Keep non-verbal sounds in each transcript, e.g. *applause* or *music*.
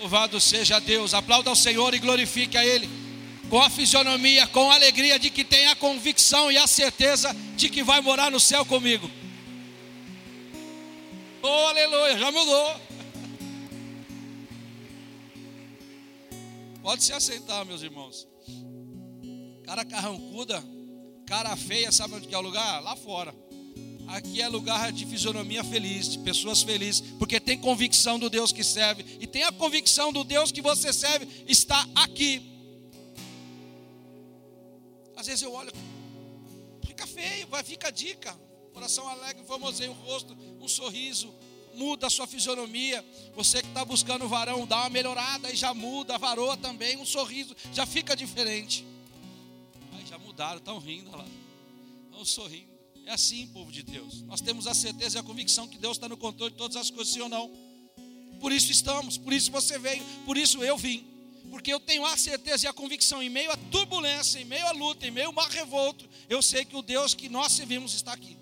Louvado seja Deus. Aplauda ao Senhor e glorifique a Ele. Com a fisionomia, com a alegria de que tem a convicção e a certeza de que vai morar no céu comigo. Oh, aleluia, já mudou. Pode se aceitar, meus irmãos. Cara carrancuda, cara feia, sabe onde que é o lugar? Lá fora. Aqui é lugar de fisionomia feliz, de pessoas felizes, porque tem convicção do Deus que serve, e tem a convicção do Deus que você serve, está aqui. Às vezes eu olho, fica feio, vai, fica a dica. Coração alegre, famoseia o rosto, um sorriso, muda a sua fisionomia. Você que está buscando varão, dá uma melhorada e já muda, varoa também, um sorriso, já fica diferente. Aí já mudaram, estão rindo lá, estão sorrindo. É assim, povo de Deus. Nós temos a certeza e a convicção que Deus está no controle de todas as coisas, sim ou não. Por isso estamos, por isso você veio, por isso eu vim. Porque eu tenho a certeza e a convicção, em meio à turbulência, em meio à luta, em meio ao mar revolto, eu sei que o Deus que nós servimos está aqui.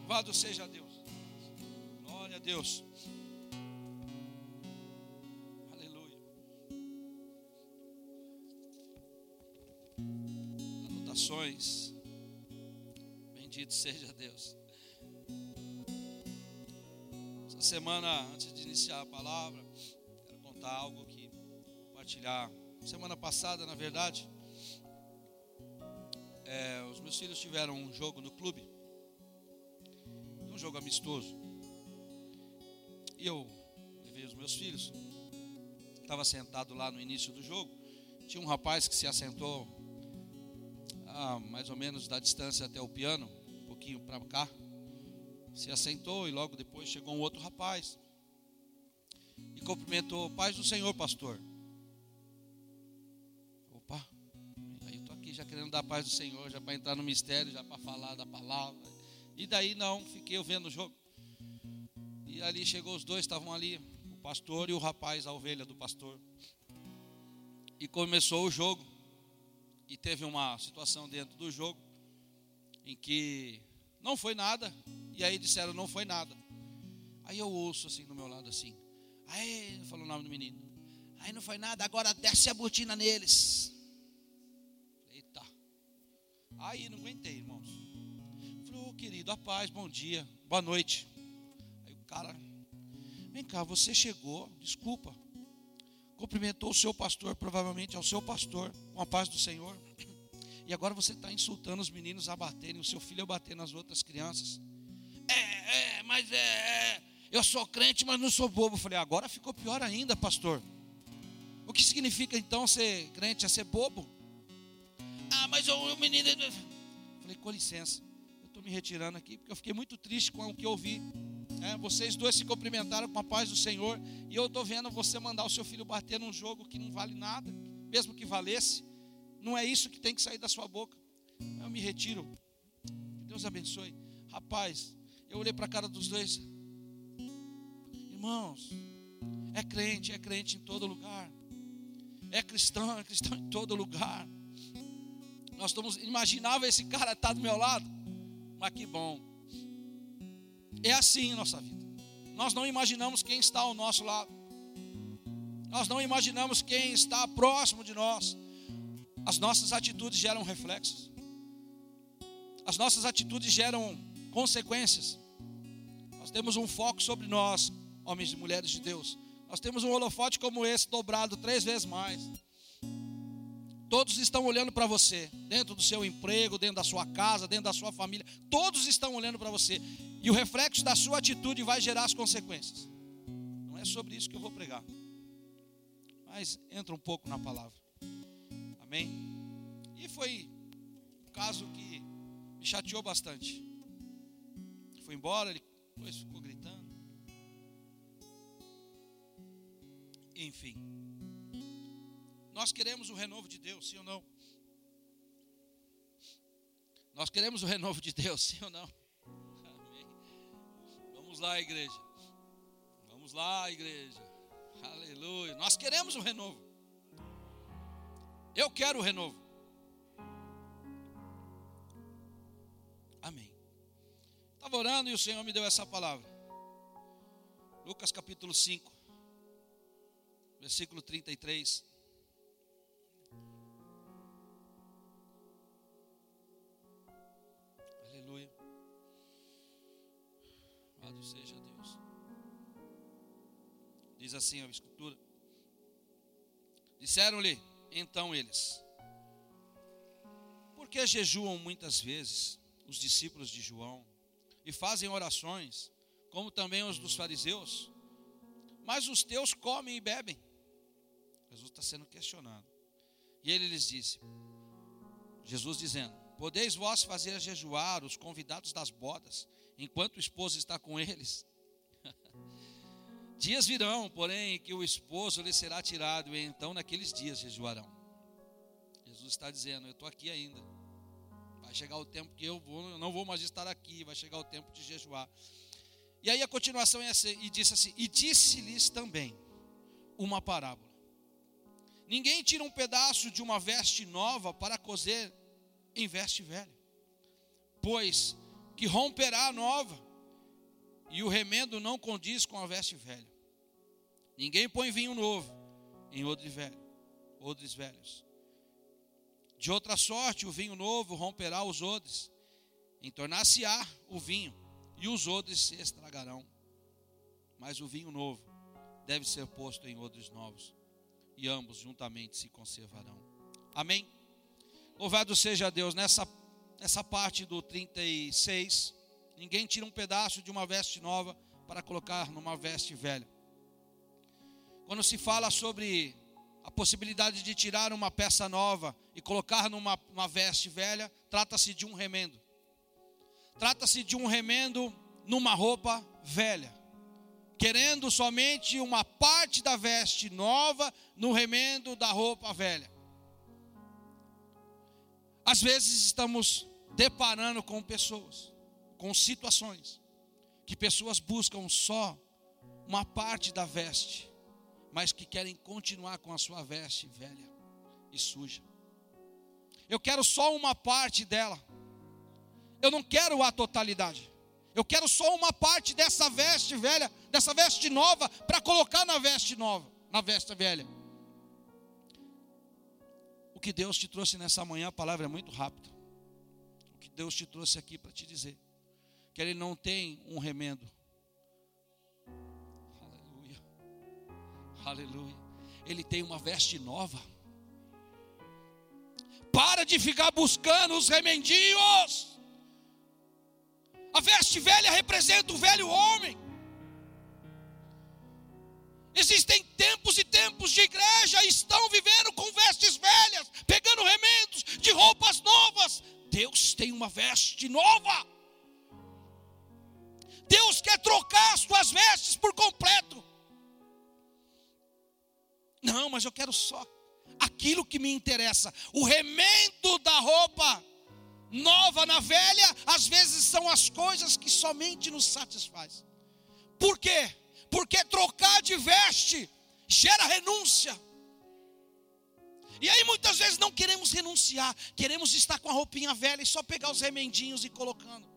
Louvado seja Deus. Glória a Deus. Anotações. Bendito seja Deus. Essa semana, antes de iniciar a palavra, quero contar algo aqui, compartilhar. Semana passada, na verdade, é, os meus filhos tiveram um jogo no clube, um jogo amistoso. E eu levei os meus filhos. Estava sentado lá no início do jogo. Tinha um rapaz que se assentou a mais ou menos da distância até o piano, um pouquinho para cá. Se assentou e logo depois chegou um outro rapaz. E cumprimentou, paz do Senhor, pastor. Opa, aí eu estou aqui já querendo dar paz do Senhor, já para entrar no mistério, já para falar da palavra. E daí não, fiquei vendo o jogo. E ali chegou os dois, estavam ali, o pastor e o rapaz, a ovelha do pastor. E começou o jogo. E teve uma situação dentro do jogo em que não foi nada. E aí disseram, não foi nada. Aí eu ouço assim do meu lado assim. Aí falou o nome do menino. Aí não foi nada, agora desce a botina neles. Eita. Aí não aguentei, irmãos. Falei, oh, querido, a paz, bom dia, boa noite. Aí o cara, vem cá, você chegou, desculpa. Cumprimentou o seu pastor, provavelmente ao seu pastor, com a paz do Senhor. E agora você está insultando os meninos a baterem, o seu filho a bater nas outras crianças. É, é, mas é, é, eu sou crente, mas não sou bobo. Eu falei, agora ficou pior ainda, pastor. O que significa então ser crente? É ser bobo? Ah, mas o, o menino. Falei, com licença, eu estou me retirando aqui, porque eu fiquei muito triste com o que eu ouvi. É, vocês dois se cumprimentaram com a paz do Senhor, e eu estou vendo você mandar o seu filho bater num jogo que não vale nada, mesmo que valesse. Não é isso que tem que sair da sua boca. Eu me retiro. Deus abençoe. Rapaz, eu olhei para a cara dos dois. Irmãos, é crente, é crente em todo lugar. É cristão, é cristão em todo lugar. Nós estamos, imaginava esse cara estar do meu lado. Mas que bom. É assim a nossa vida. Nós não imaginamos quem está ao nosso lado. Nós não imaginamos quem está próximo de nós. As nossas atitudes geram reflexos. As nossas atitudes geram consequências. Nós temos um foco sobre nós, homens e mulheres de Deus. Nós temos um holofote como esse dobrado três vezes mais. Todos estão olhando para você, dentro do seu emprego, dentro da sua casa, dentro da sua família. Todos estão olhando para você. E o reflexo da sua atitude vai gerar as consequências. Não é sobre isso que eu vou pregar. Mas entra um pouco na palavra. Amém? E foi um caso que me chateou bastante foi embora, ele depois ficou gritando. Enfim. Nós queremos o renovo de Deus, sim ou não? Nós queremos o renovo de Deus, sim ou não? Amém. Vamos lá, igreja. Vamos lá, igreja. Aleluia. Nós queremos o renovo. Eu quero o renovo. Amém. Estava orando e o Senhor me deu essa palavra. Lucas capítulo 5, versículo 33. Aleluia. Louvado seja Deus. Diz assim a Escritura: Disseram-lhe então eles: Por que jejuam muitas vezes os discípulos de João e fazem orações, como também os dos fariseus? Mas os teus comem e bebem. Jesus está sendo questionado. E ele lhes disse: Jesus dizendo: Podeis vós fazer jejuar os convidados das bodas, enquanto o esposo está com eles? Dias virão, porém, que o esposo lhe será tirado, e então naqueles dias jejuarão. Jesus está dizendo: Eu estou aqui ainda. Vai chegar o tempo que eu, vou, eu não vou mais estar aqui, vai chegar o tempo de jejuar. E aí a continuação é assim, e disse assim: E disse-lhes também uma parábola. Ninguém tira um pedaço de uma veste nova para cozer em veste velha, pois que romperá a nova e o remendo não condiz com a veste velha. Ninguém põe vinho novo em odres velho, odres velhos. De outra sorte, o vinho novo romperá os odres, entornar-se-á o vinho, e os odres se estragarão. Mas o vinho novo deve ser posto em odres novos, e ambos juntamente se conservarão. Amém? Louvado seja Deus, nessa, nessa parte do 36 Ninguém tira um pedaço de uma veste nova para colocar numa veste velha. Quando se fala sobre a possibilidade de tirar uma peça nova e colocar numa uma veste velha, trata-se de um remendo. Trata-se de um remendo numa roupa velha, querendo somente uma parte da veste nova no remendo da roupa velha. Às vezes estamos deparando com pessoas com situações que pessoas buscam só uma parte da veste, mas que querem continuar com a sua veste velha e suja. Eu quero só uma parte dela. Eu não quero a totalidade. Eu quero só uma parte dessa veste velha, dessa veste nova, para colocar na veste nova, na veste velha. O que Deus te trouxe nessa manhã, a palavra é muito rápida. O que Deus te trouxe aqui para te dizer que ele não tem um remendo. Aleluia. Aleluia. Ele tem uma veste nova. Para de ficar buscando os remendinhos. A veste velha representa o velho homem. Existem tempos e tempos de igreja, estão vivendo com vestes velhas, pegando remendos de roupas novas. Deus tem uma veste nova. Trocar as tuas vestes por completo. Não, mas eu quero só aquilo que me interessa. O remendo da roupa nova na velha, às vezes são as coisas que somente nos satisfaz. Por quê? Porque trocar de veste gera renúncia. E aí muitas vezes não queremos renunciar, queremos estar com a roupinha velha e só pegar os remendinhos e colocando.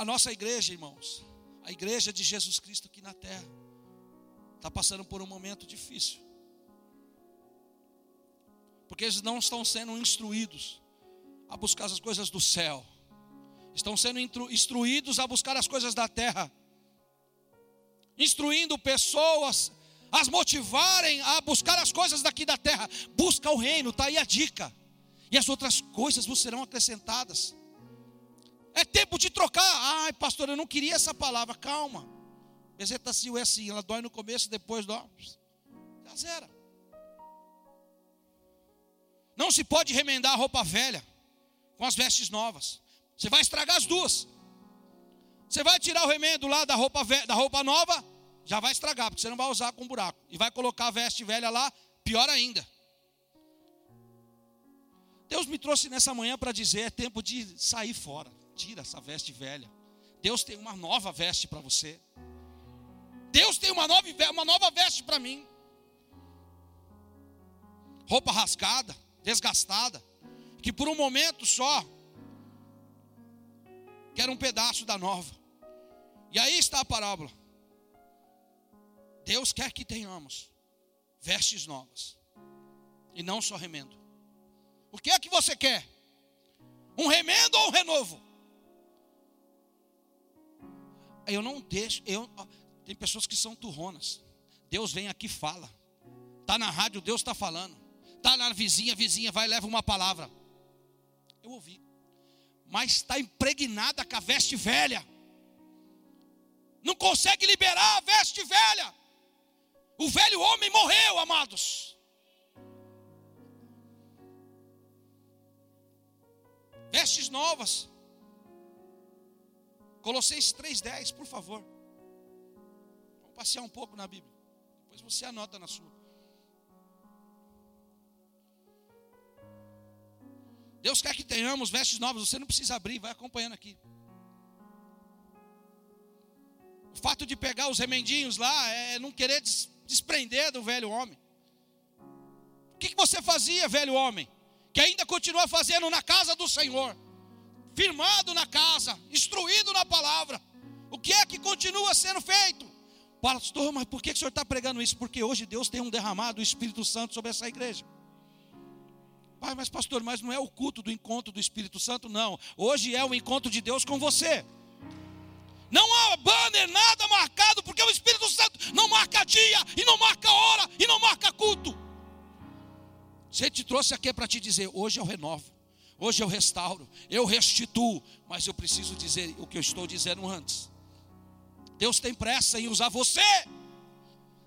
A nossa igreja, irmãos, a igreja de Jesus Cristo aqui na terra, está passando por um momento difícil. Porque eles não estão sendo instruídos a buscar as coisas do céu, estão sendo instruídos a buscar as coisas da terra, instruindo pessoas as motivarem a buscar as coisas daqui da terra. Busca o reino, está aí a dica. E as outras coisas vos serão acrescentadas. É tempo de trocar. Ai, pastor, eu não queria essa palavra. Calma. Bezetacil é assim, ela dói no começo, depois dói. Já zera. Não se pode remendar a roupa velha com as vestes novas. Você vai estragar as duas. Você vai tirar o remendo lá da roupa, velha, da roupa nova, já vai estragar, porque você não vai usar com buraco. E vai colocar a veste velha lá, pior ainda. Deus me trouxe nessa manhã para dizer: é tempo de sair fora tira essa veste velha. Deus tem uma nova veste para você. Deus tem uma nova, uma nova veste para mim. Roupa rasgada, desgastada, que por um momento só quer um pedaço da nova. E aí está a parábola. Deus quer que tenhamos vestes novas e não só remendo. O que é que você quer? Um remendo ou um renovo? Eu não deixo, eu tem pessoas que são turronas. Deus vem aqui fala. Tá na rádio, Deus está falando. Tá na vizinha, vizinha vai leva uma palavra. Eu ouvi. Mas está impregnada com a veste velha. Não consegue liberar a veste velha. O velho homem morreu, amados. Vestes novas. Colossenses 3,10, por favor. Vamos passear um pouco na Bíblia. Depois você anota na sua. Deus quer que tenhamos vestes novas. Você não precisa abrir, vai acompanhando aqui. O fato de pegar os remendinhos lá é não querer desprender do velho homem. O que, que você fazia, velho homem? Que ainda continua fazendo na casa do Senhor, firmado na casa, instruído na palavra. O que é que continua sendo feito? Pastor, mas por que o senhor está pregando isso? Porque hoje Deus tem um derramado o Espírito Santo sobre essa igreja. Pai, mas pastor, mas não é o culto do encontro do Espírito Santo, não. Hoje é o encontro de Deus com você. Não há banner, nada marcado, porque o Espírito Santo não marca dia, e não marca hora, e não marca culto. Se te trouxe aqui para te dizer: hoje eu renovo, hoje eu restauro, eu restituo, mas eu preciso dizer o que eu estou dizendo antes. Deus tem pressa em usar você.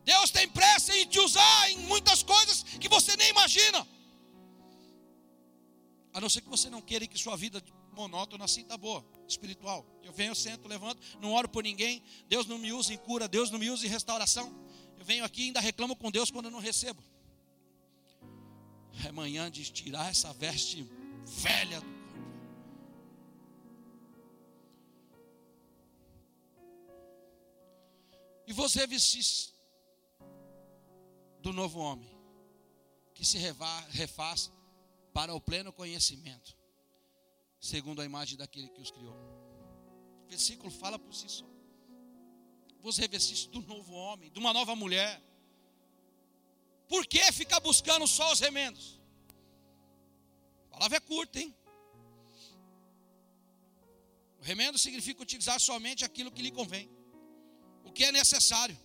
Deus tem pressa em te usar em muitas coisas que você nem imagina. A não ser que você não queira que sua vida monótona assim está boa, espiritual. Eu venho, eu sento, levanto, não oro por ninguém. Deus não me usa em cura, Deus não me usa em restauração. Eu venho aqui e ainda reclamo com Deus quando eu não recebo. É manhã de tirar essa veste velha do corpo. E você vestir do novo homem, que se refaz para o pleno conhecimento segundo a imagem daquele que os criou. O versículo fala por si só. Vos revestiste do novo homem, de uma nova mulher. Por que ficar buscando só os remendos? A palavra é curta, hein? O remendo significa utilizar somente aquilo que lhe convém, o que é necessário.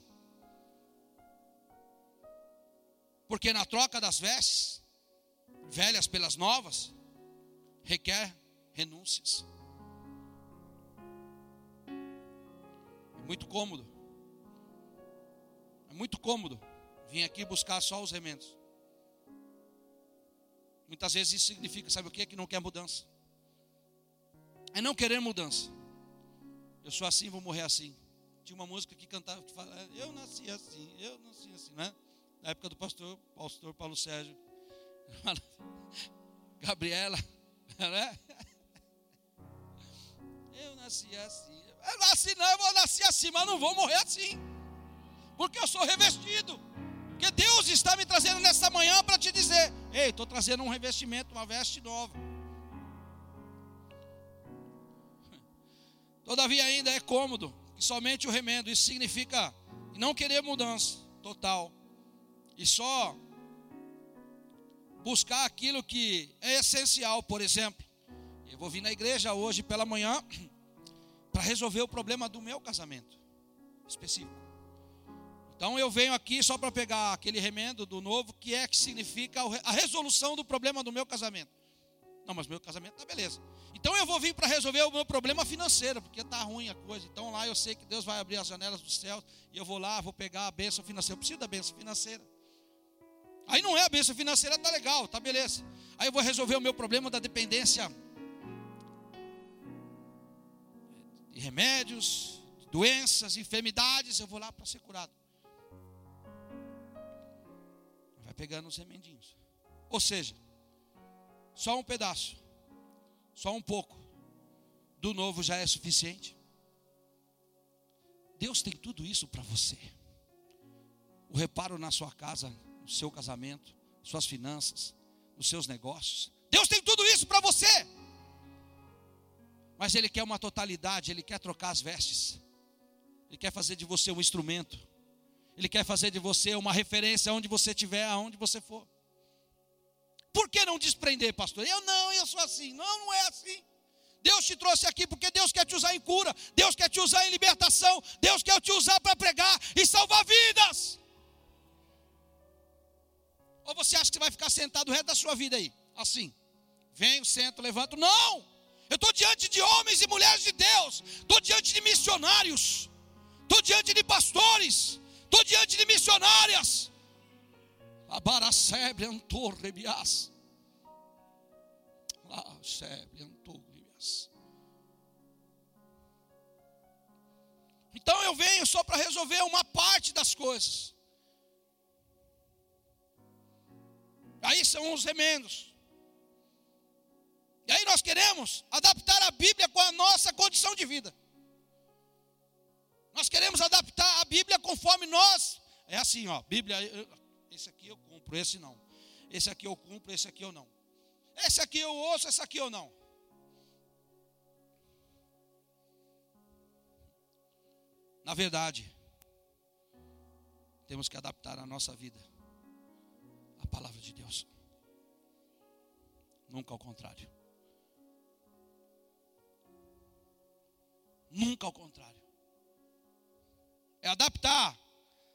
Porque na troca das vestes, velhas pelas novas, requer renúncias. É muito cômodo. É muito cômodo vir aqui buscar só os remendos. Muitas vezes isso significa, sabe o que? Que não quer mudança. É não querer mudança. Eu sou assim, vou morrer assim. Tinha uma música que cantava, que fala, eu nasci assim, eu nasci assim, né? Na época do pastor, pastor Paulo Sérgio. *laughs* Gabriela, *laughs* né? Eu nasci assim. Eu nasci não, eu vou assim, mas não vou morrer assim. Porque eu sou revestido. Porque Deus está me trazendo nesta manhã para te dizer: Ei, estou trazendo um revestimento, uma veste nova. *laughs* Todavia ainda é cômodo somente o remendo. Isso significa não querer mudança total. E só buscar aquilo que é essencial, por exemplo. Eu vou vir na igreja hoje pela manhã *clears throat* para resolver o problema do meu casamento específico. Então eu venho aqui só para pegar aquele remendo do novo, que é que significa a resolução do problema do meu casamento. Não, mas meu casamento está beleza. Então eu vou vir para resolver o meu problema financeiro, porque está ruim a coisa. Então lá eu sei que Deus vai abrir as janelas dos céus e eu vou lá, vou pegar a bênção financeira. Eu preciso da bênção financeira. Aí não é a bênção financeira, tá legal, tá beleza. Aí eu vou resolver o meu problema da dependência de remédios, de doenças, enfermidades, eu vou lá para ser curado. Pegando os remendinhos. Ou seja, só um pedaço, só um pouco do novo já é suficiente. Deus tem tudo isso para você. O reparo na sua casa, no seu casamento, suas finanças, nos seus negócios. Deus tem tudo isso para você. Mas ele quer uma totalidade, ele quer trocar as vestes. Ele quer fazer de você um instrumento. Ele quer fazer de você uma referência aonde você estiver, aonde você for. Por que não desprender, pastor? Eu não, eu sou assim. Não, não é assim. Deus te trouxe aqui porque Deus quer te usar em cura, Deus quer te usar em libertação, Deus quer te usar para pregar e salvar vidas. Ou você acha que vai ficar sentado o resto da sua vida aí, assim? Venho, sento, levanto. Não! Eu estou diante de homens e mulheres de Deus, estou diante de missionários, estou diante de pastores, estou diante de missionárias. Abaracebre antorrebias. Sebre antorrebias. Então eu venho só para resolver uma parte das coisas. Aí são os remendos. E aí nós queremos adaptar a Bíblia com a nossa condição de vida. Nós queremos adaptar a Bíblia conforme nós. É assim, ó, Bíblia, esse aqui eu cumpro, esse não. Esse aqui eu cumpro, esse aqui eu não. Esse aqui eu ouço, esse aqui eu não. Na verdade, temos que adaptar a nossa vida à palavra de Deus. Nunca ao contrário. Nunca ao contrário. É adaptar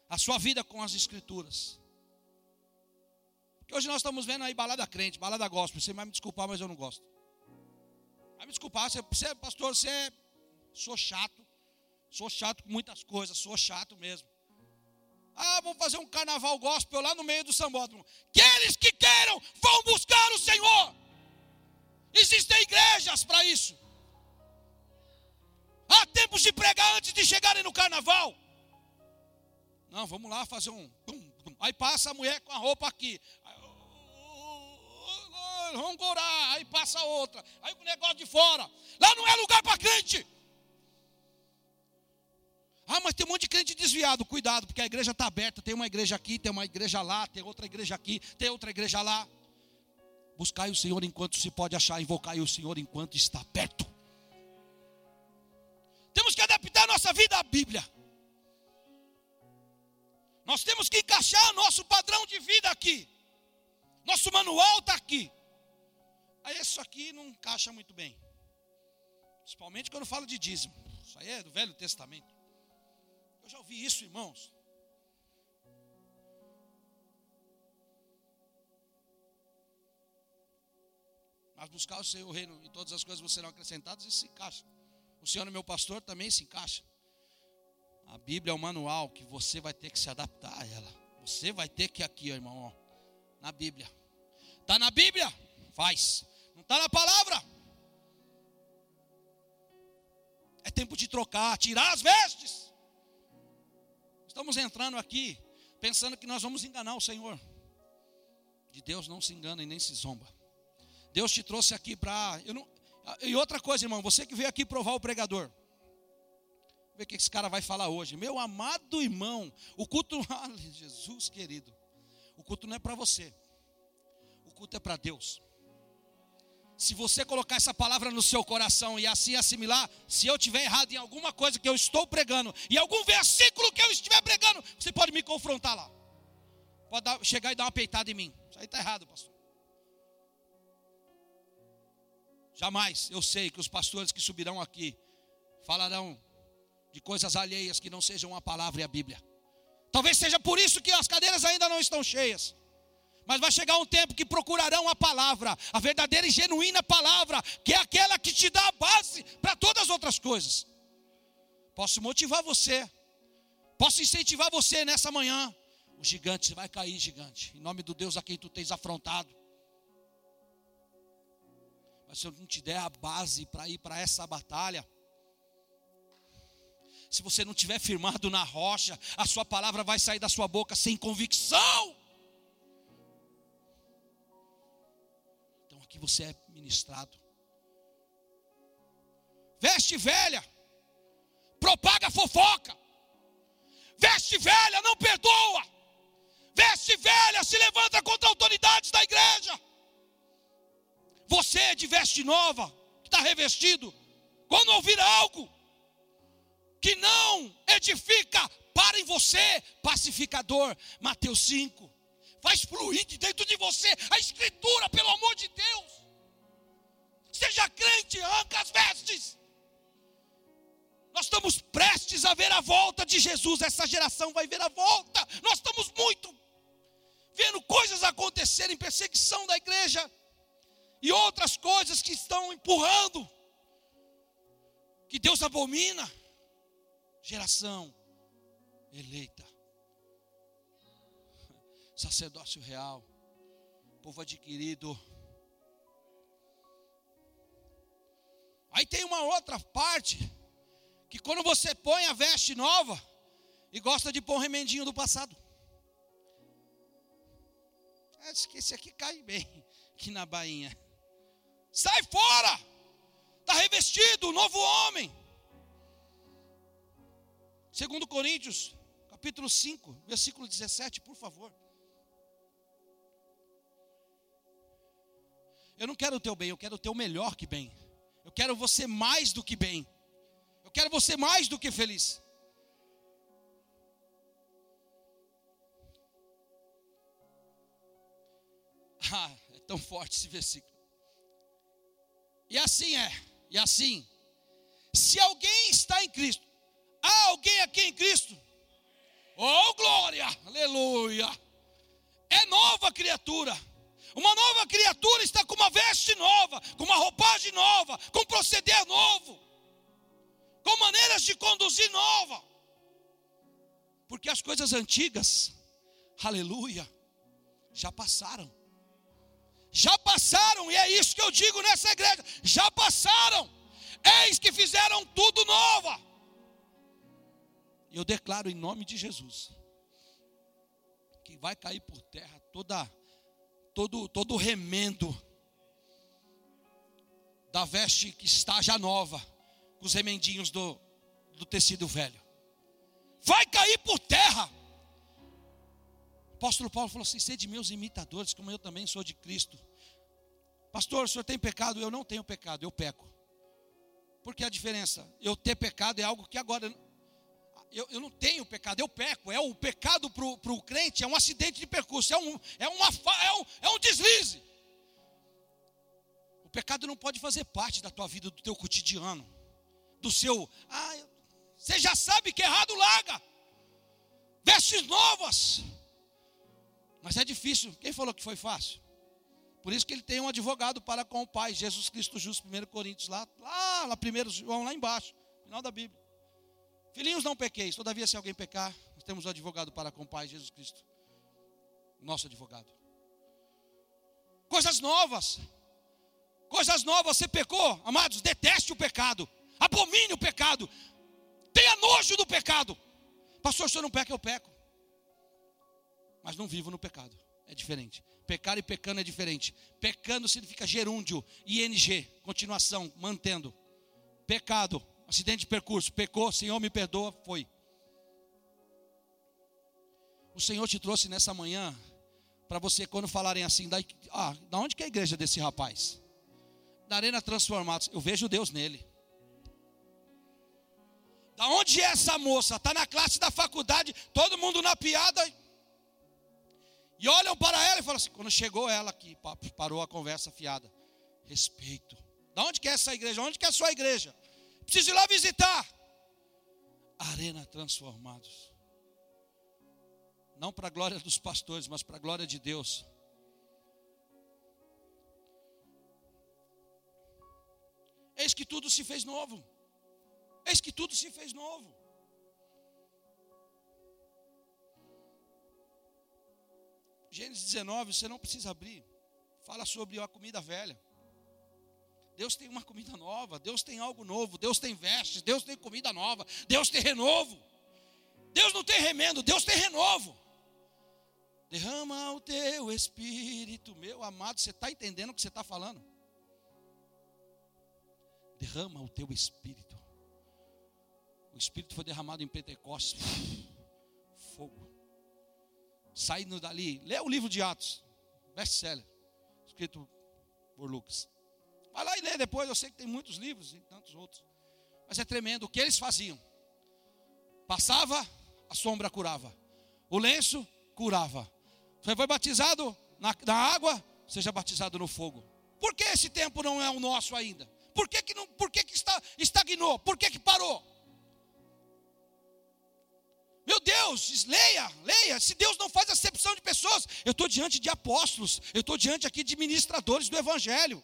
a sua vida com as escrituras. Porque hoje nós estamos vendo aí balada crente, balada gospel. Você vai me desculpar, mas eu não gosto. Vai me desculpar, você, você pastor, você é, sou chato. Sou chato com muitas coisas, sou chato mesmo. Ah, vamos fazer um carnaval gospel lá no meio do sambódromo. Aqueles que queiram vão buscar o Senhor. Existem igrejas para isso. Há tempos de pregar antes de chegarem no carnaval. Não, vamos lá fazer um. Aí passa a mulher com a roupa aqui. vamos orar. Aí passa outra. Aí o negócio de fora. Lá não é lugar para crente. Ah, mas tem um monte de crente desviado. Cuidado, porque a igreja está aberta. Tem uma igreja aqui, tem uma igreja lá, tem outra igreja aqui, tem outra igreja lá. Buscai o Senhor enquanto se pode achar, invocai o Senhor enquanto está perto. Temos que adaptar nossa vida à Bíblia. Nós temos que encaixar nosso padrão de vida aqui. Nosso manual está aqui. Aí isso aqui não encaixa muito bem. Principalmente quando eu falo de dízimo. Isso aí é do Velho Testamento. Eu já ouvi isso, irmãos. Mas buscar o seu reino e todas as coisas serão acrescentadas, isso se encaixa. O Senhor é meu pastor também se encaixa. A Bíblia é um manual que você vai ter que se adaptar a ela. Você vai ter que aqui, irmão, ó, na Bíblia. Está na Bíblia? Faz. Não está na palavra? É tempo de trocar, tirar as vestes. Estamos entrando aqui pensando que nós vamos enganar o Senhor. De Deus não se engana e nem se zomba. Deus te trouxe aqui para. E outra coisa, irmão, você que veio aqui provar o pregador. Ver o que esse cara vai falar hoje. Meu amado irmão, o culto. *laughs* Jesus querido. O culto não é para você. O culto é para Deus. Se você colocar essa palavra no seu coração e assim assimilar, se eu tiver errado em alguma coisa que eu estou pregando, e algum versículo que eu estiver pregando, você pode me confrontar lá. Pode dar, chegar e dar uma peitada em mim. Isso aí está errado, pastor. Jamais eu sei que os pastores que subirão aqui falarão de coisas alheias que não sejam a palavra e a Bíblia. Talvez seja por isso que as cadeiras ainda não estão cheias. Mas vai chegar um tempo que procurarão a palavra, a verdadeira e genuína palavra, que é aquela que te dá a base para todas as outras coisas. Posso motivar você, posso incentivar você nessa manhã. O gigante vai cair, gigante, em nome do Deus a quem tu tens afrontado. Mas se eu não te der a base para ir para essa batalha, se você não tiver firmado na rocha, a sua palavra vai sair da sua boca sem convicção. Então aqui você é ministrado. Veste velha, propaga fofoca. Veste velha, não perdoa. Veste velha, se levanta contra autoridades da igreja. Você é de veste nova, que está revestido. Quando ouvir algo que não edifica, para em você, pacificador. Mateus 5. Faz fluir de dentro de você a escritura, pelo amor de Deus. Seja crente, arranca as vestes. Nós estamos prestes a ver a volta de Jesus. Essa geração vai ver a volta. Nós estamos muito vendo coisas acontecerem, perseguição da igreja e outras coisas que estão empurrando, que Deus abomina. Geração eleita, *laughs* sacerdócio real, povo adquirido. Aí tem uma outra parte, que quando você põe a veste nova, e gosta de pôr um remendinho do passado. Esse aqui cai bem, *laughs* aqui na bainha. Sai fora! Está revestido, novo homem. Segundo Coríntios, capítulo 5, versículo 17, por favor. Eu não quero o teu bem, eu quero o teu melhor que bem. Eu quero você mais do que bem. Eu quero você mais do que feliz. *laughs* Ah, é tão forte esse versículo. E assim é, e assim. Se alguém está em Cristo, há alguém aqui em Cristo? Oh, glória, aleluia. É nova criatura. Uma nova criatura está com uma veste nova, com uma roupagem nova, com proceder novo, com maneiras de conduzir nova. Porque as coisas antigas, aleluia, já passaram. Já passaram, e é isso que eu digo nessa igreja: já passaram. Eis que fizeram tudo nova. Eu declaro em nome de Jesus que vai cair por terra toda todo todo remendo da veste que está já nova, com os remendinhos do, do tecido velho. Vai cair por terra. O apóstolo Paulo falou assim: sede meus imitadores, como eu também sou de Cristo. Pastor, o senhor tem pecado? Eu não tenho pecado, eu peco. Por que a diferença? Eu ter pecado é algo que agora. Eu, eu não tenho pecado, eu peco. É o pecado para o crente, é um acidente de percurso, é um, é, uma, é, um, é um deslize. O pecado não pode fazer parte da tua vida, do teu cotidiano, do seu. Ah, você já sabe que errado larga. Vestes novas. Mas é difícil. Quem falou que foi fácil? Por isso que ele tem um advogado para com o Pai, Jesus Cristo Justo, 1 Coríntios, lá, lá, lá 1 João, lá embaixo, final da Bíblia. Filhinhos, não pequeis, todavia se alguém pecar, nós temos um advogado para com o Pai, Jesus Cristo, nosso advogado. Coisas novas, coisas novas, você pecou, amados, deteste o pecado, abomine o pecado, tenha nojo do pecado. Pastor, se eu não peco, eu peco, mas não vivo no pecado, é diferente. Pecar e pecando é diferente. Pecando significa gerúndio, ING, continuação, mantendo. Pecado, acidente de percurso, pecou, Senhor me perdoa, foi. O Senhor te trouxe nessa manhã para você quando falarem assim, da, ah, da onde que é a igreja desse rapaz? Da Arena Transformados. Eu vejo Deus nele. Da onde é essa moça? Está na classe da faculdade, todo mundo na piada. E olham para ela e falam assim: quando chegou ela aqui, parou a conversa fiada. Respeito. Da onde que é essa igreja? Onde que é a sua igreja? Preciso ir lá visitar. Arena Transformados. Não para a glória dos pastores, mas para a glória de Deus. Eis que tudo se fez novo. Eis que tudo se fez novo. Gênesis 19, você não precisa abrir. Fala sobre a comida velha. Deus tem uma comida nova, Deus tem algo novo, Deus tem vestes, Deus tem comida nova, Deus tem renovo. Deus não tem remendo, Deus tem renovo. Derrama o teu espírito, meu amado, você está entendendo o que você está falando? Derrama o teu espírito. O espírito foi derramado em Pentecostes. Fogo saindo dali. Lê o livro de Atos, best-seller, escrito por Lucas. Vai lá e lê depois, eu sei que tem muitos livros e tantos outros. Mas é tremendo o que eles faziam. Passava, a sombra curava. O lenço curava. Você foi batizado na, na água, seja batizado no fogo. Por que esse tempo não é o nosso ainda? Por que, que, não, por que, que está, estagnou? Por que, que parou? Meu Deus, leia, leia. Se Deus não faz acepção de pessoas, eu estou diante de apóstolos, eu estou diante aqui de ministradores do Evangelho,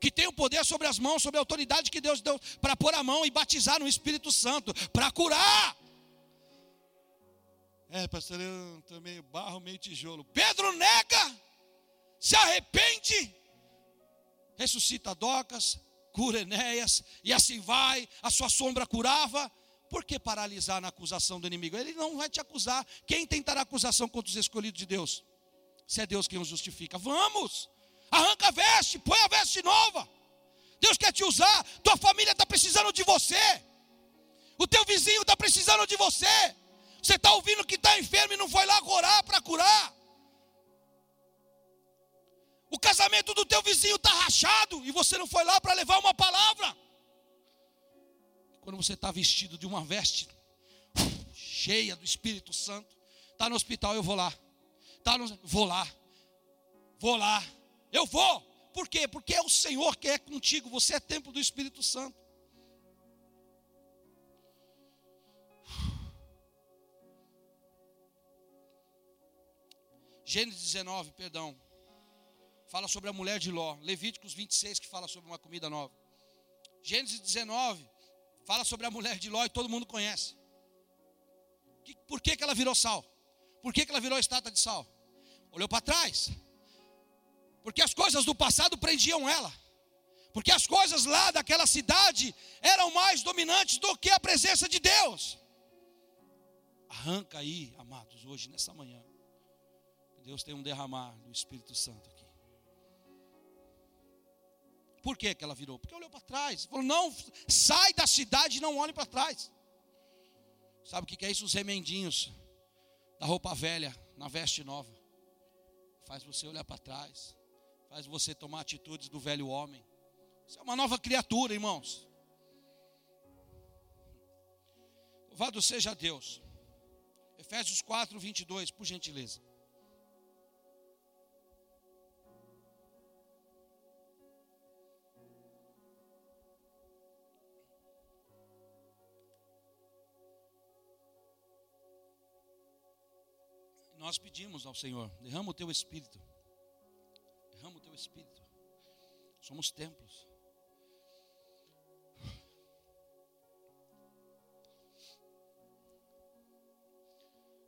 que tem o poder sobre as mãos, sobre a autoridade que Deus deu para pôr a mão e batizar no Espírito Santo, para curar. É, pastor, eu meio barro, meio tijolo. Pedro nega, se arrepende, ressuscita Docas, cura Enéas, e assim vai, a sua sombra curava. Por que paralisar na acusação do inimigo? Ele não vai te acusar. Quem tentará acusação contra os escolhidos de Deus? Se é Deus quem os justifica. Vamos! Arranca a veste, põe a veste nova. Deus quer te usar. Tua família está precisando de você. O teu vizinho está precisando de você. Você está ouvindo que está enfermo e não foi lá orar para curar. O casamento do teu vizinho está rachado e você não foi lá para levar uma palavra. Quando você está vestido de uma veste cheia do Espírito Santo, está no hospital, eu vou lá. Tá no, vou lá. Vou lá. Eu vou. Por quê? Porque é o Senhor que é contigo. Você é templo do Espírito Santo. Gênesis 19, perdão. Fala sobre a mulher de Ló. Levíticos 26, que fala sobre uma comida nova. Gênesis 19, fala sobre a mulher de Ló e todo mundo conhece. Por que, que ela virou sal? Por que, que ela virou estátua de sal? Olhou para trás. Porque as coisas do passado prendiam ela. Porque as coisas lá daquela cidade eram mais dominantes do que a presença de Deus. Arranca aí, amados, hoje, nessa manhã. Deus tem um derramar do Espírito Santo aqui. Por que, que ela virou? Porque olhou para trás. Falou: não, sai da cidade e não olhe para trás. Sabe o que é isso? Os remendinhos da roupa velha na veste nova. Faz você olhar para trás. Faz você tomar atitudes do velho homem. Você é uma nova criatura, irmãos. Louvado seja Deus. Efésios 4, 22, por gentileza. nós pedimos ao Senhor: derrama o teu espírito. Espírito. Somos templos.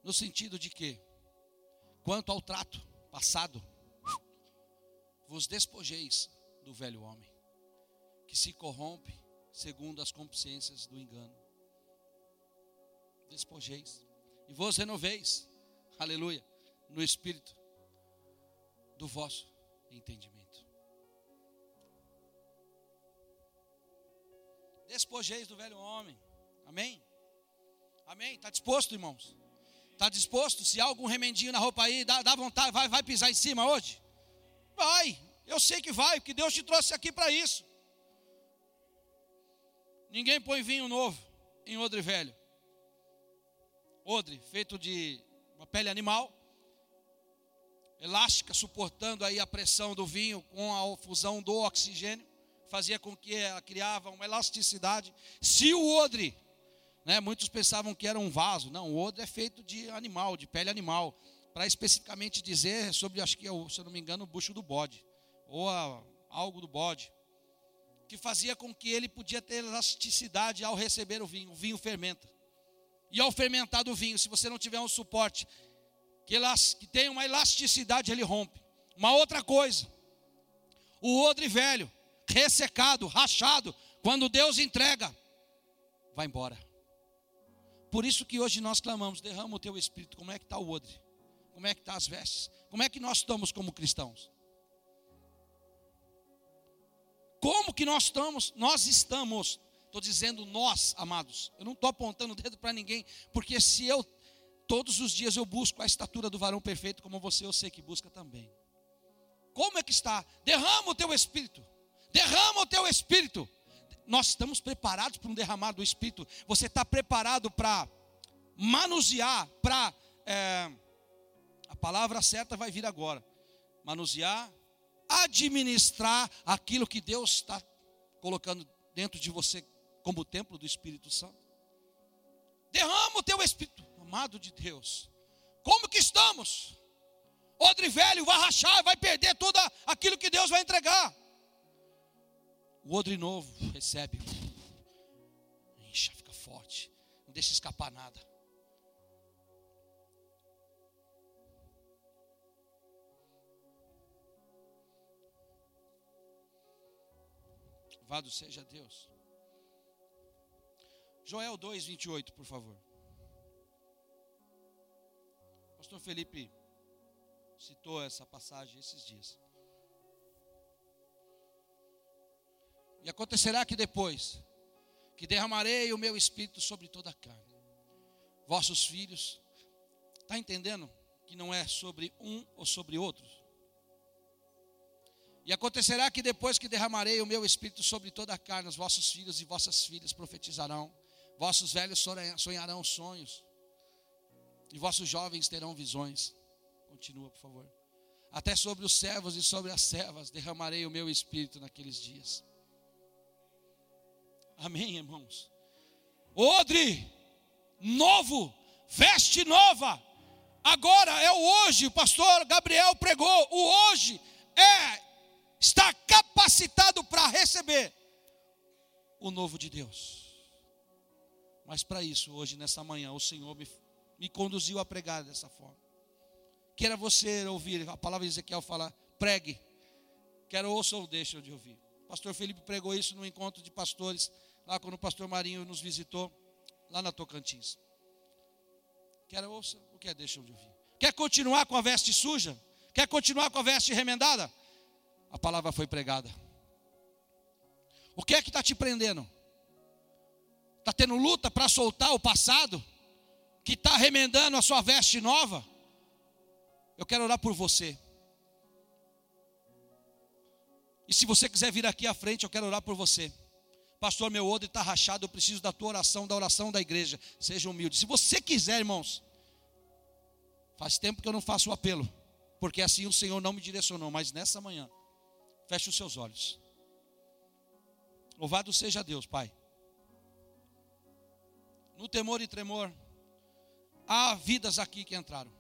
No sentido de que, quanto ao trato passado, vos despojeis do velho homem, que se corrompe segundo as consciências do engano. Despojeis. E vos renoveis aleluia, no espírito do vosso entendimento. Despojeis do velho homem, amém? Amém? Está disposto, irmãos? Está disposto? Se há algum remendinho na roupa aí, dá, dá vontade, vai, vai pisar em cima hoje? Vai, eu sei que vai, porque Deus te trouxe aqui para isso. Ninguém põe vinho novo em odre velho. Odre feito de uma pele animal, elástica, suportando aí a pressão do vinho com a fusão do oxigênio, fazia com que ela criava uma elasticidade. Se o odre, né, muitos pensavam que era um vaso, não, o odre é feito de animal, de pele animal, para especificamente dizer sobre, acho que é, se eu não me engano, o bucho do bode, ou a, algo do bode, que fazia com que ele podia ter elasticidade ao receber o vinho, o vinho fermenta. E ao fermentar do vinho, se você não tiver um suporte que, que tem uma elasticidade, ele rompe. Uma outra coisa, o odre velho, ressecado, rachado, quando Deus entrega, vai embora. Por isso que hoje nós clamamos, derrama o teu espírito. Como é que está o odre? Como é que está as vestes? Como é que nós estamos como cristãos? Como que nós estamos? Nós estamos Estou dizendo nós, amados. Eu não estou apontando o dedo para ninguém, porque se eu, todos os dias eu busco a estatura do varão perfeito, como você eu sei que busca também. Como é que está? Derrama o teu espírito. Derrama o teu espírito. nós estamos preparados para um derramar do Espírito. Você está preparado para manusear, para. É, a palavra certa vai vir agora. Manusear, administrar aquilo que Deus está colocando dentro de você como templo do Espírito Santo. Derrama o teu Espírito, amado de Deus. Como que estamos? Odre velho vai rachar, vai perder tudo aquilo que Deus vai entregar. O odre novo recebe. Incha, fica forte. Não deixa escapar nada. Louvado seja Deus. Joel 2, 28, por favor. Pastor Felipe citou essa passagem esses dias. E acontecerá que depois que derramarei o meu espírito sobre toda a carne, vossos filhos, está entendendo que não é sobre um ou sobre outros? E acontecerá que depois que derramarei o meu espírito sobre toda a carne, os vossos filhos e vossas filhas profetizarão, vossos velhos sonharão sonhos, e vossos jovens terão visões. Continua, por favor. Até sobre os servos e sobre as servas derramarei o meu espírito naqueles dias. Amém, irmãos. Odre, novo, veste nova. Agora é o hoje, o pastor Gabriel pregou. O hoje é está capacitado para receber o novo de Deus. Mas para isso, hoje, nessa manhã, o Senhor me, me conduziu a pregar dessa forma. Queira você ouvir, a palavra de Ezequiel fala, pregue. Quero ouça ou deixe de ouvir. O pastor Felipe pregou isso no encontro de pastores, lá quando o pastor Marinho nos visitou, lá na Tocantins. Quer ouça ou quer deixa de ouvir? Quer continuar com a veste suja? Quer continuar com a veste remendada? a palavra foi pregada. O que é que está te prendendo? Está tendo luta para soltar o passado? Que está remendando a sua veste nova? Eu quero orar por você. E se você quiser vir aqui à frente, eu quero orar por você. Pastor, meu odre está rachado, eu preciso da tua oração, da oração da igreja. Seja humilde. Se você quiser, irmãos, faz tempo que eu não faço o apelo, porque assim o Senhor não me direcionou, mas nessa manhã, Feche os seus olhos. Louvado seja Deus, Pai. No temor e tremor, há vidas aqui que entraram,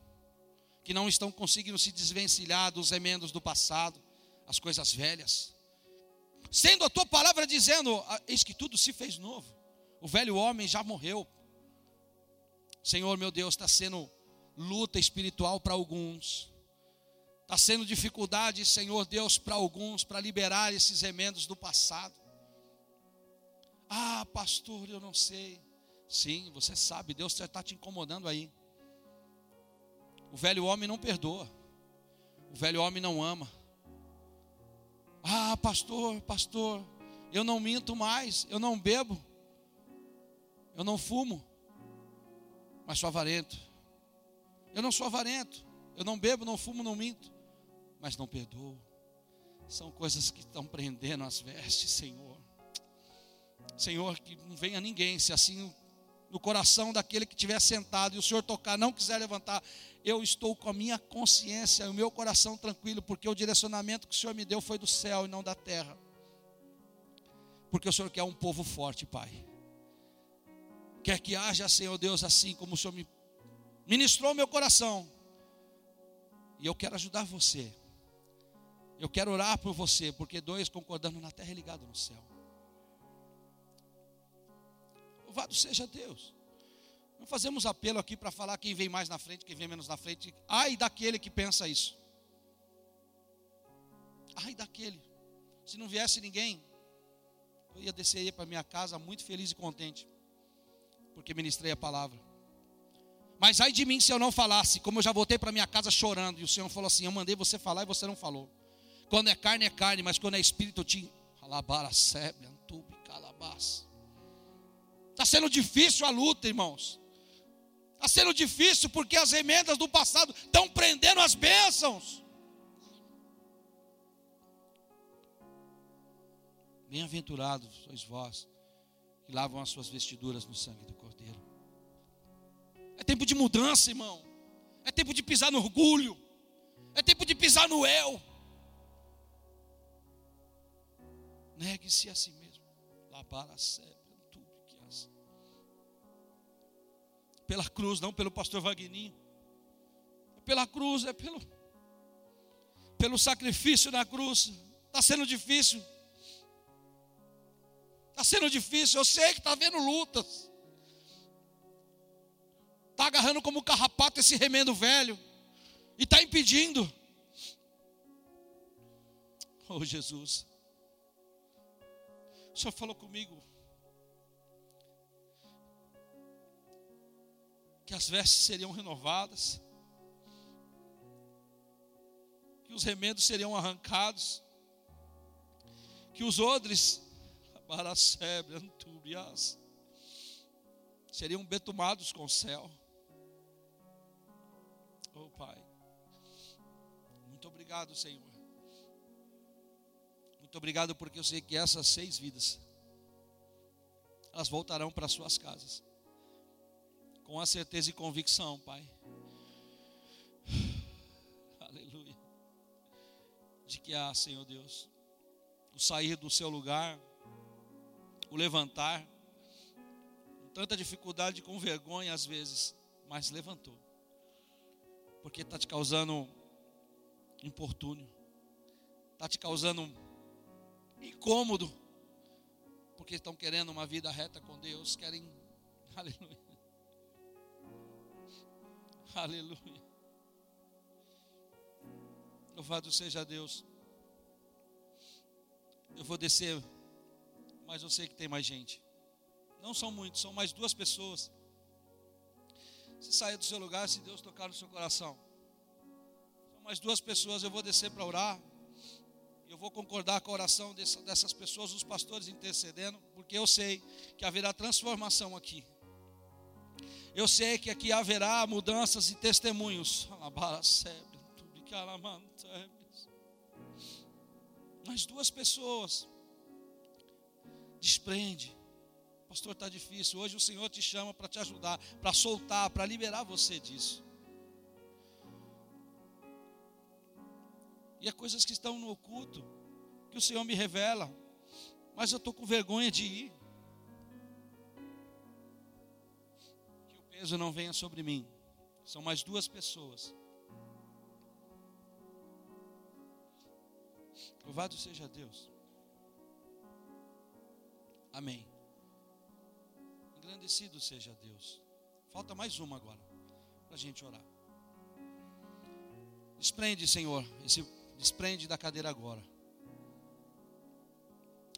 que não estão conseguindo se desvencilhar dos remendos do passado, as coisas velhas. Sendo a tua palavra dizendo, ah, eis que tudo se fez novo. O velho homem já morreu. Senhor, meu Deus, está sendo luta espiritual para alguns. Está sendo dificuldade, Senhor Deus, para alguns, para liberar esses remendos do passado. Ah, pastor, eu não sei. Sim, você sabe, Deus está te incomodando aí. O velho homem não perdoa. O velho homem não ama. Ah, pastor, pastor, eu não minto mais, eu não bebo, eu não fumo, mas sou avarento. Eu não sou avarento, eu não bebo, não fumo, não minto mas não perdoa. São coisas que estão prendendo as vestes, Senhor. Senhor, que não venha ninguém, se assim no coração daquele que estiver sentado e o Senhor tocar, não quiser levantar, eu estou com a minha consciência e o meu coração tranquilo, porque o direcionamento que o Senhor me deu foi do céu e não da terra. Porque o Senhor quer um povo forte, Pai. Quer que haja, Senhor Deus, assim como o Senhor me ministrou meu coração. E eu quero ajudar você eu quero orar por você, porque dois concordando na terra é ligado no céu. Louvado seja Deus. Não fazemos apelo aqui para falar quem vem mais na frente, quem vem menos na frente. Ai daquele que pensa isso. Ai daquele. Se não viesse ninguém, eu ia descer para minha casa muito feliz e contente, porque ministrei a palavra. Mas ai de mim se eu não falasse, como eu já voltei para minha casa chorando, e o Senhor falou assim: Eu mandei você falar e você não falou. Quando é carne, é carne, mas quando é espírito, eu te alabara, sebe, antube, calabás. Está sendo difícil a luta, irmãos. Está sendo difícil porque as emendas do passado estão prendendo as bênçãos. Bem-aventurados sois vós que lavam as suas vestiduras no sangue do Cordeiro. É tempo de mudança, irmão. É tempo de pisar no orgulho. É tempo de pisar no eu. Negue-se a si mesmo. Lá para tudo Pela cruz, não pelo pastor Vagninho. É pela cruz, é pelo pelo sacrifício na cruz. Está sendo difícil. Está sendo difícil. Eu sei que está vendo lutas. Está agarrando como carrapato esse remendo velho. E está impedindo. Oh Jesus. O Senhor falou comigo. Que as vestes seriam renovadas que os remendos seriam arrancados, que os odres, seriam betumados com o céu. Oh Pai, muito obrigado, Senhor. Muito obrigado porque eu sei que essas seis vidas, elas voltarão para suas casas, com a certeza e convicção, Pai. *sighs* De que há, Senhor Deus, o sair do seu lugar, o levantar, com tanta dificuldade, com vergonha às vezes, mas levantou, porque está te causando importúnio, está te causando incômodo, porque estão querendo uma vida reta com Deus, querem, *laughs* aleluia, aleluia. Louvado seja Deus. Eu vou descer, mas eu sei que tem mais gente. Não são muitos, são mais duas pessoas. Se sair do seu lugar, se Deus tocar no seu coração. São mais duas pessoas, eu vou descer para orar. Eu vou concordar com a oração dessas pessoas, os pastores intercedendo, porque eu sei que haverá transformação aqui. Eu sei que aqui haverá mudanças e testemunhos. Mas duas pessoas. Desprende. Pastor, está difícil. Hoje o Senhor te chama para te ajudar, para soltar, para liberar você disso. E é coisas que estão no oculto, que o Senhor me revela. Mas eu estou com vergonha de ir. Peso não venha sobre mim. São mais duas pessoas. Louvado seja Deus. Amém. Engrandecido seja Deus. Falta mais uma agora, para a gente orar. Desprende, Senhor, esse, desprende da cadeira agora.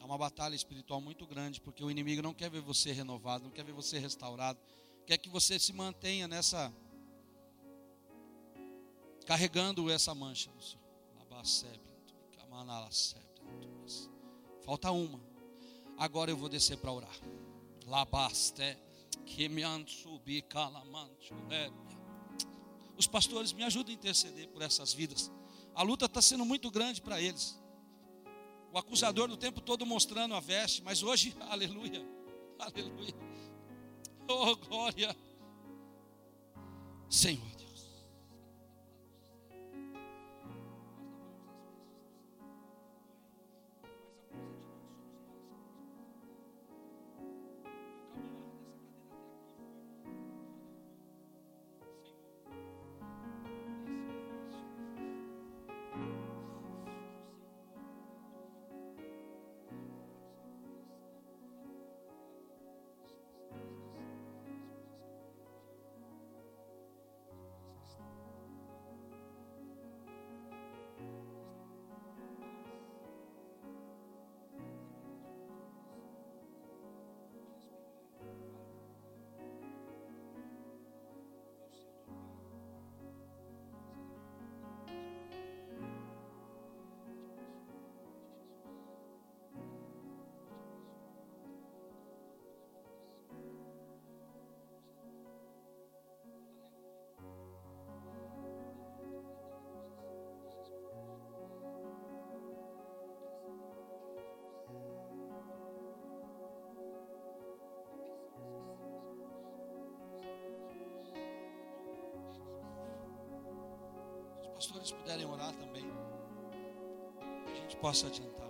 Há uma batalha espiritual muito grande, porque o inimigo não quer ver você renovado, não quer ver você restaurado, quer que você se mantenha nessa, carregando essa mancha. Labacebe. Falta uma. Agora eu vou descer para orar. Labaste, calamante. Os pastores me ajudam a interceder por essas vidas. A luta está sendo muito grande para eles. O acusador no tempo todo mostrando a veste, mas hoje, *laughs* aleluia, aleluia. *laughs* Oh, glória. Senhor. Pastores puderem orar também, a gente possa adiantar,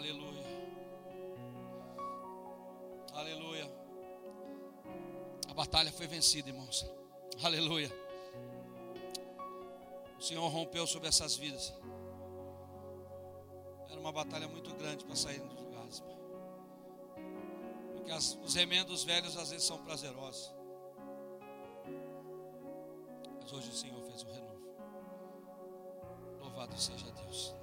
Aleluia. Aleluia. A batalha foi vencida, irmãos. Aleluia. O Senhor rompeu sobre essas vidas. Era uma batalha muito grande para sair dos lugares. Porque as, os remendos velhos às vezes são prazerosos. Mas hoje o Senhor fez um renovo. Louvado seja Deus.